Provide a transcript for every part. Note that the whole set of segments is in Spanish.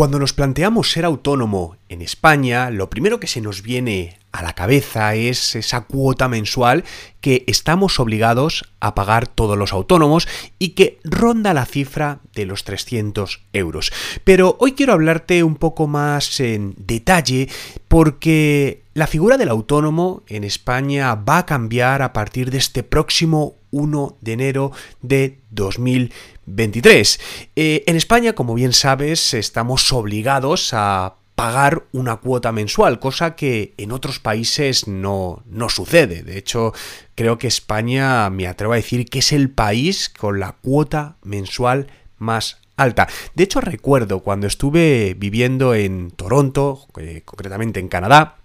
Cuando nos planteamos ser autónomo en España, lo primero que se nos viene a la cabeza es esa cuota mensual que estamos obligados a pagar todos los autónomos y que ronda la cifra de los 300 euros. Pero hoy quiero hablarte un poco más en detalle porque la figura del autónomo en España va a cambiar a partir de este próximo 1 de enero de 2023. Eh, en España, como bien sabes, estamos obligados a pagar una cuota mensual, cosa que en otros países no, no sucede. De hecho, creo que España, me atrevo a decir, que es el país con la cuota mensual más alta. De hecho, recuerdo cuando estuve viviendo en Toronto, eh, concretamente en Canadá,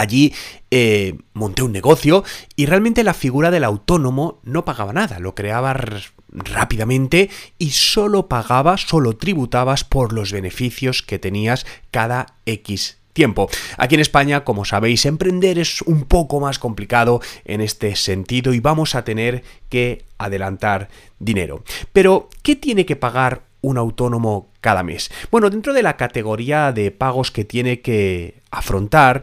allí eh, monté un negocio y realmente la figura del autónomo no pagaba nada, lo creaba rápidamente y solo pagaba, solo tributabas por los beneficios que tenías cada X tiempo. Aquí en España, como sabéis, emprender es un poco más complicado en este sentido y vamos a tener que adelantar dinero. Pero, ¿qué tiene que pagar un autónomo cada mes? Bueno, dentro de la categoría de pagos que tiene que afrontar,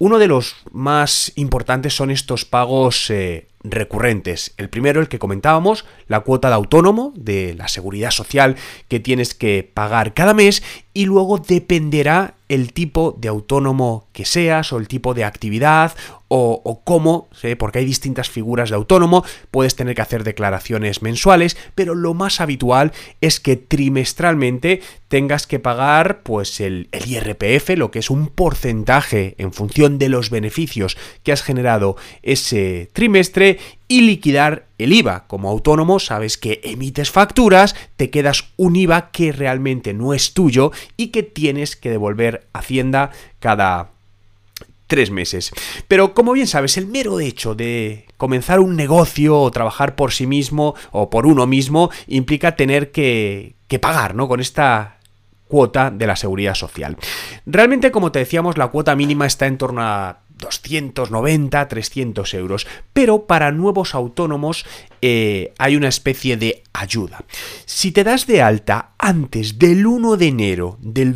uno de los más importantes son estos pagos eh, recurrentes. El primero, el que comentábamos, la cuota de autónomo de la seguridad social que tienes que pagar cada mes y luego dependerá el tipo de autónomo que seas o el tipo de actividad o, cómo, porque hay distintas figuras de autónomo, puedes tener que hacer declaraciones mensuales, pero lo más habitual es que trimestralmente tengas que pagar pues el, el IRPF, lo que es un porcentaje en función de los beneficios que has generado ese trimestre y liquidar el IVA. Como autónomo sabes que emites facturas, te quedas un IVA que realmente no es tuyo y que tienes que devolver Hacienda cada tres meses. Pero como bien sabes, el mero hecho de comenzar un negocio o trabajar por sí mismo o por uno mismo implica tener que, pagar, ¿no? Con esta cuota de la seguridad social. Realmente, como te decíamos, la cuota mínima está en torno a 290, 300 euros. Pero para nuevos autónomos eh, hay una especie de ayuda. Si te das de alta antes del 1 de enero del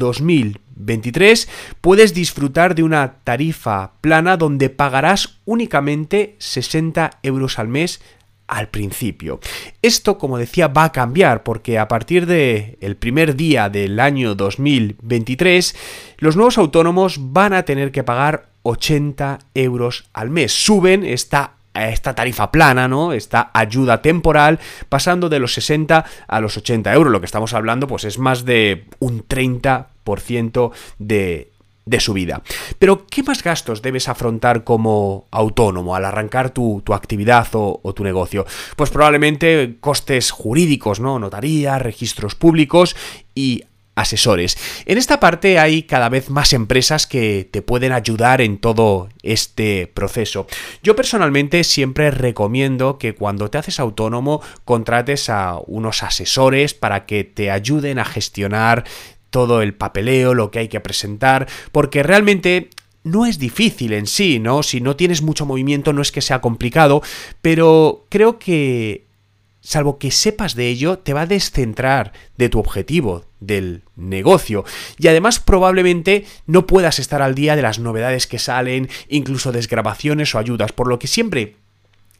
2023, puedes disfrutar de una tarifa plana donde pagarás únicamente 60 euros al mes al principio. Esto, como decía, va a cambiar porque a partir de el primer día del año 2023, los nuevos autónomos van a tener que pagar 80 euros al mes. Suben esta esta tarifa plana, ¿no? Esta ayuda temporal, pasando de los 60 a los 80 euros. Lo que estamos hablando, pues es más de un 30% de, de subida. Pero, ¿qué más gastos debes afrontar como autónomo al arrancar tu, actividad o, o, tu negocio? Pues probablemente costes jurídicos, ¿no? Notaría, registros públicos y asesores. En esta parte hay cada vez más empresas que te pueden ayudar en todo este proceso. Yo personalmente siempre recomiendo que cuando te haces autónomo contrates a unos asesores para que te ayuden a gestionar todo el papeleo, lo que hay que presentar, porque realmente no es difícil en sí, ¿no? Si no tienes mucho movimiento no es que sea complicado, pero creo que salvo que sepas de ello, te va a descentrar de tu objetivo, del negocio. Y además probablemente no puedas estar al día de las novedades que salen, incluso desgrabaciones o ayudas, por lo que siempre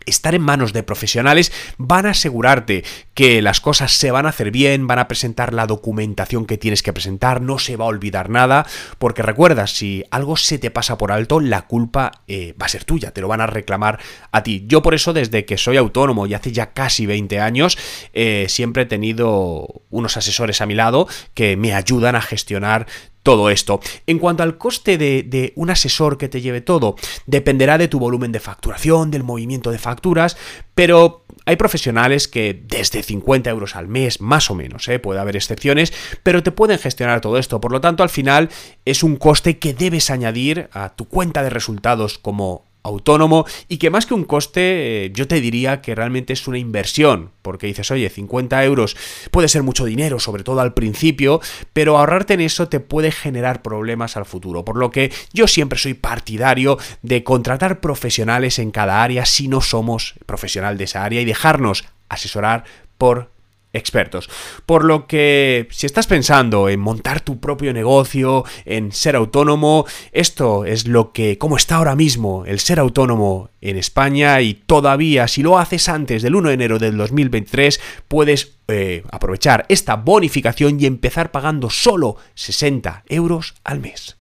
estar en manos de profesionales van a asegurarte que las cosas se van a hacer bien, van a presentar la documentación que tienes que presentar, no se va a olvidar nada, porque recuerda, si algo se te pasa por alto, la culpa eh, va a ser tuya, te lo van a reclamar a ti. Yo por eso desde que soy autónomo y hace ya casi 20 años, eh, siempre he tenido unos asesores a mi lado que me ayudan a gestionar todo esto. En cuanto al coste de, un asesor que te lleve todo, dependerá de tu volumen de facturación, del movimiento de facturas, pero hay profesionales que desde 50 euros al mes, más o menos, ¿eh? puede haber excepciones, pero te pueden gestionar todo esto. Por lo tanto, al final es un coste que debes añadir a tu cuenta de resultados como autónomo y que más que un coste, eh, yo te diría que realmente es una inversión, porque dices, oye, 50 euros puede ser mucho dinero, sobre todo al principio, pero ahorrarte en eso te puede generar problemas al futuro, por lo que yo siempre soy partidario de contratar profesionales en cada área si no somos profesional de esa área y dejarnos asesorar por expertos. Por lo que si estás pensando en montar tu propio negocio, en ser autónomo, esto es lo que, como está ahora mismo el ser autónomo en España y todavía si lo haces antes del 1 de enero del 2023 puedes eh, aprovechar esta bonificación y empezar pagando solo 60 euros al mes.